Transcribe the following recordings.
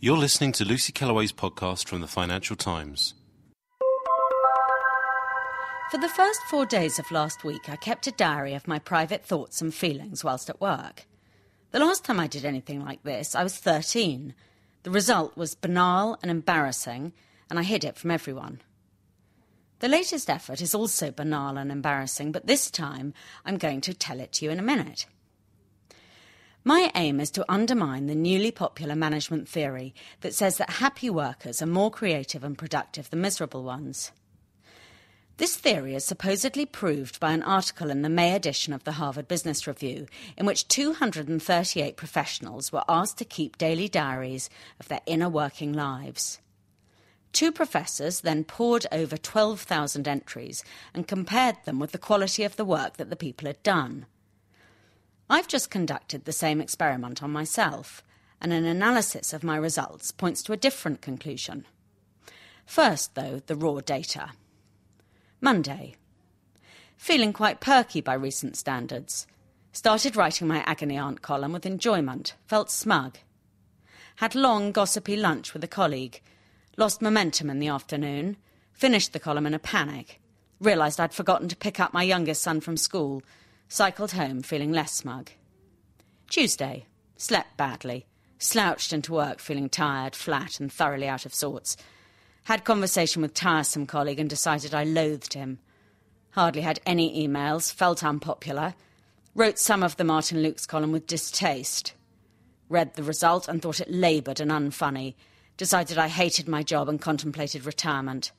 You're listening to Lucy Kellaway's podcast from the Financial Times. For the first four days of last week, I kept a diary of my private thoughts and feelings whilst at work. The last time I did anything like this, I was 13. The result was banal and embarrassing, and I hid it from everyone. The latest effort is also banal and embarrassing, but this time I'm going to tell it to you in a minute. My aim is to undermine the newly popular management theory that says that happy workers are more creative and productive than miserable ones. This theory is supposedly proved by an article in the May edition of the Harvard Business Review, in which 238 professionals were asked to keep daily diaries of their inner working lives. Two professors then pored over 12,000 entries and compared them with the quality of the work that the people had done. I've just conducted the same experiment on myself, and an analysis of my results points to a different conclusion. First, though, the raw data. Monday. Feeling quite perky by recent standards. Started writing my agony aunt column with enjoyment, felt smug. Had long, gossipy lunch with a colleague. Lost momentum in the afternoon. Finished the column in a panic. Realised I'd forgotten to pick up my youngest son from school Cycled home feeling less smug. Tuesday. Slept badly. Slouched into work feeling tired, flat, and thoroughly out of sorts. Had conversation with tiresome colleague and decided I loathed him. Hardly had any emails, felt unpopular. Wrote some of the Martin Lukes column with distaste. Read the result and thought it laboured and unfunny. Decided I hated my job and contemplated retirement.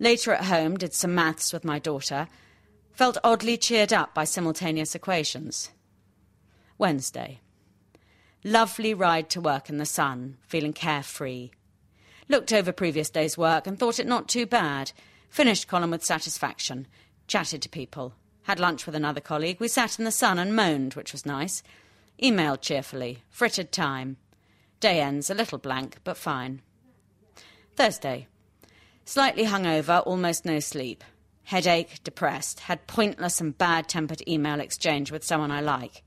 Later at home, did some maths with my daughter Felt oddly cheered up by simultaneous equations. Wednesday. Lovely ride to work in the sun, feeling carefree. Looked over previous day's work and thought it not too bad. Finished column with satisfaction. Chatted to people. Had lunch with another colleague. We sat in the sun and moaned, which was nice. Emailed cheerfully. Frittered time. Day ends a little blank, but fine. Thursday. Slightly hungover, almost no sleep headache, depressed, had pointless and bad tempered email exchange with someone I like.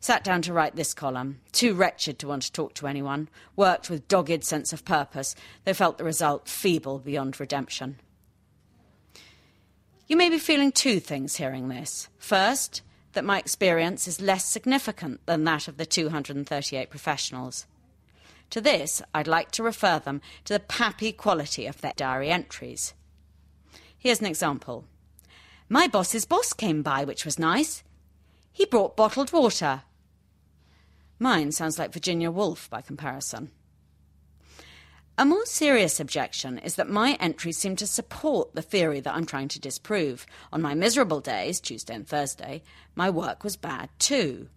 Sat down to write this column, too wretched to want to talk to anyone, worked with dogged sense of purpose, though felt the result feeble beyond redemption. You may be feeling two things hearing this. First, that my experience is less significant than that of the 238 professionals. To this, I'd like to refer them to the pappy quality of their diary entries. Here's an example. My boss's boss came by, which was nice. He brought bottled water. Mine sounds like Virginia Woolf by comparison. A more serious objection is that my entries seem to support the theory that I'm trying to disprove. On my miserable days, Tuesday and Thursday, my work was bad too.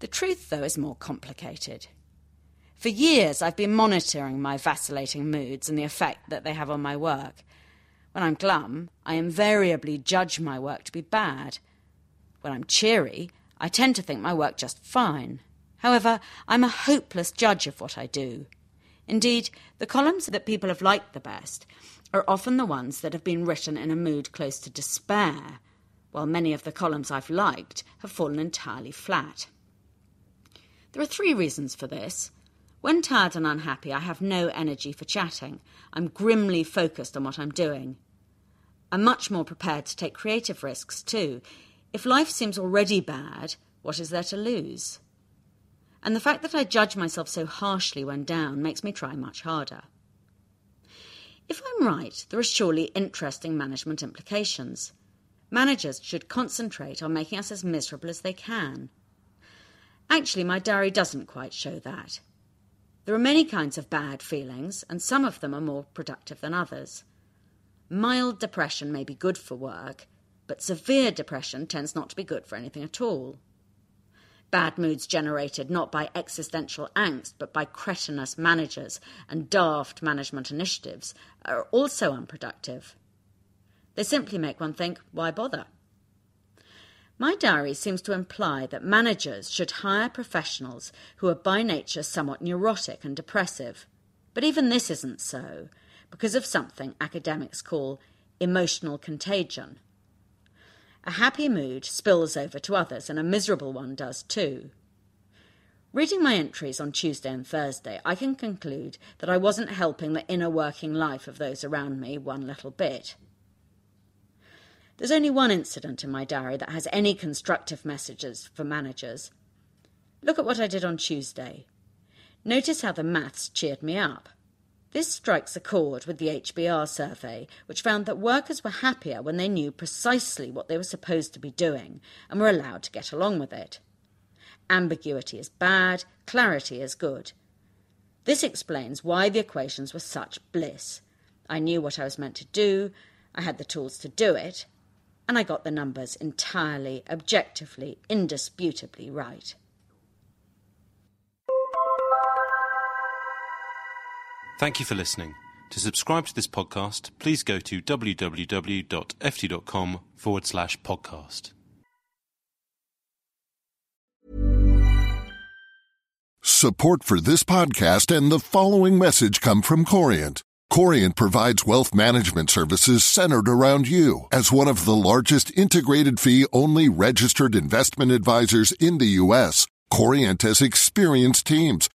The truth, though, is more complicated. For years, I've been monitoring my vacillating moods and the effect that they have on my work. When I'm glum, I invariably judge my work to be bad. When I'm cheery, I tend to think my work just fine. However, I'm a hopeless judge of what I do. Indeed, the columns that people have liked the best are often the ones that have been written in a mood close to despair, while many of the columns I've liked have fallen entirely flat. There are three reasons for this. When tired and unhappy, I have no energy for chatting. I'm grimly focused on what I'm doing. I'm much more prepared to take creative risks too. If life seems already bad, what is there to lose? And the fact that I judge myself so harshly when down makes me try much harder. If I'm right, there are surely interesting management implications. Managers should concentrate on making us as miserable as they can. Actually, my diary doesn't quite show that. There are many kinds of bad feelings, and some of them are more productive than others. Mild depression may be good for work, but severe depression tends not to be good for anything at all. Bad moods generated not by existential angst, but by cretinous managers and daft management initiatives are also unproductive. They simply make one think, why bother? My diary seems to imply that managers should hire professionals who are by nature somewhat neurotic and depressive. But even this isn't so, because of something academics call emotional contagion. A happy mood spills over to others, and a miserable one does too. Reading my entries on Tuesday and Thursday, I can conclude that I wasn't helping the inner working life of those around me one little bit. There's only one incident in my diary that has any constructive messages for managers. Look at what I did on Tuesday. Notice how the maths cheered me up. This strikes a chord with the HBR survey, which found that workers were happier when they knew precisely what they were supposed to be doing and were allowed to get along with it. Ambiguity is bad, clarity is good. This explains why the equations were such bliss. I knew what I was meant to do, I had the tools to do it, and I got the numbers entirely, objectively, indisputably right. Thank you for listening. To subscribe to this podcast, please go to www.ft.com forward slash podcast. Support for this podcast and the following message come from Corient. Corient provides wealth management services centered around you. As one of the largest integrated fee only registered investment advisors in the U.S., Corient has experienced teams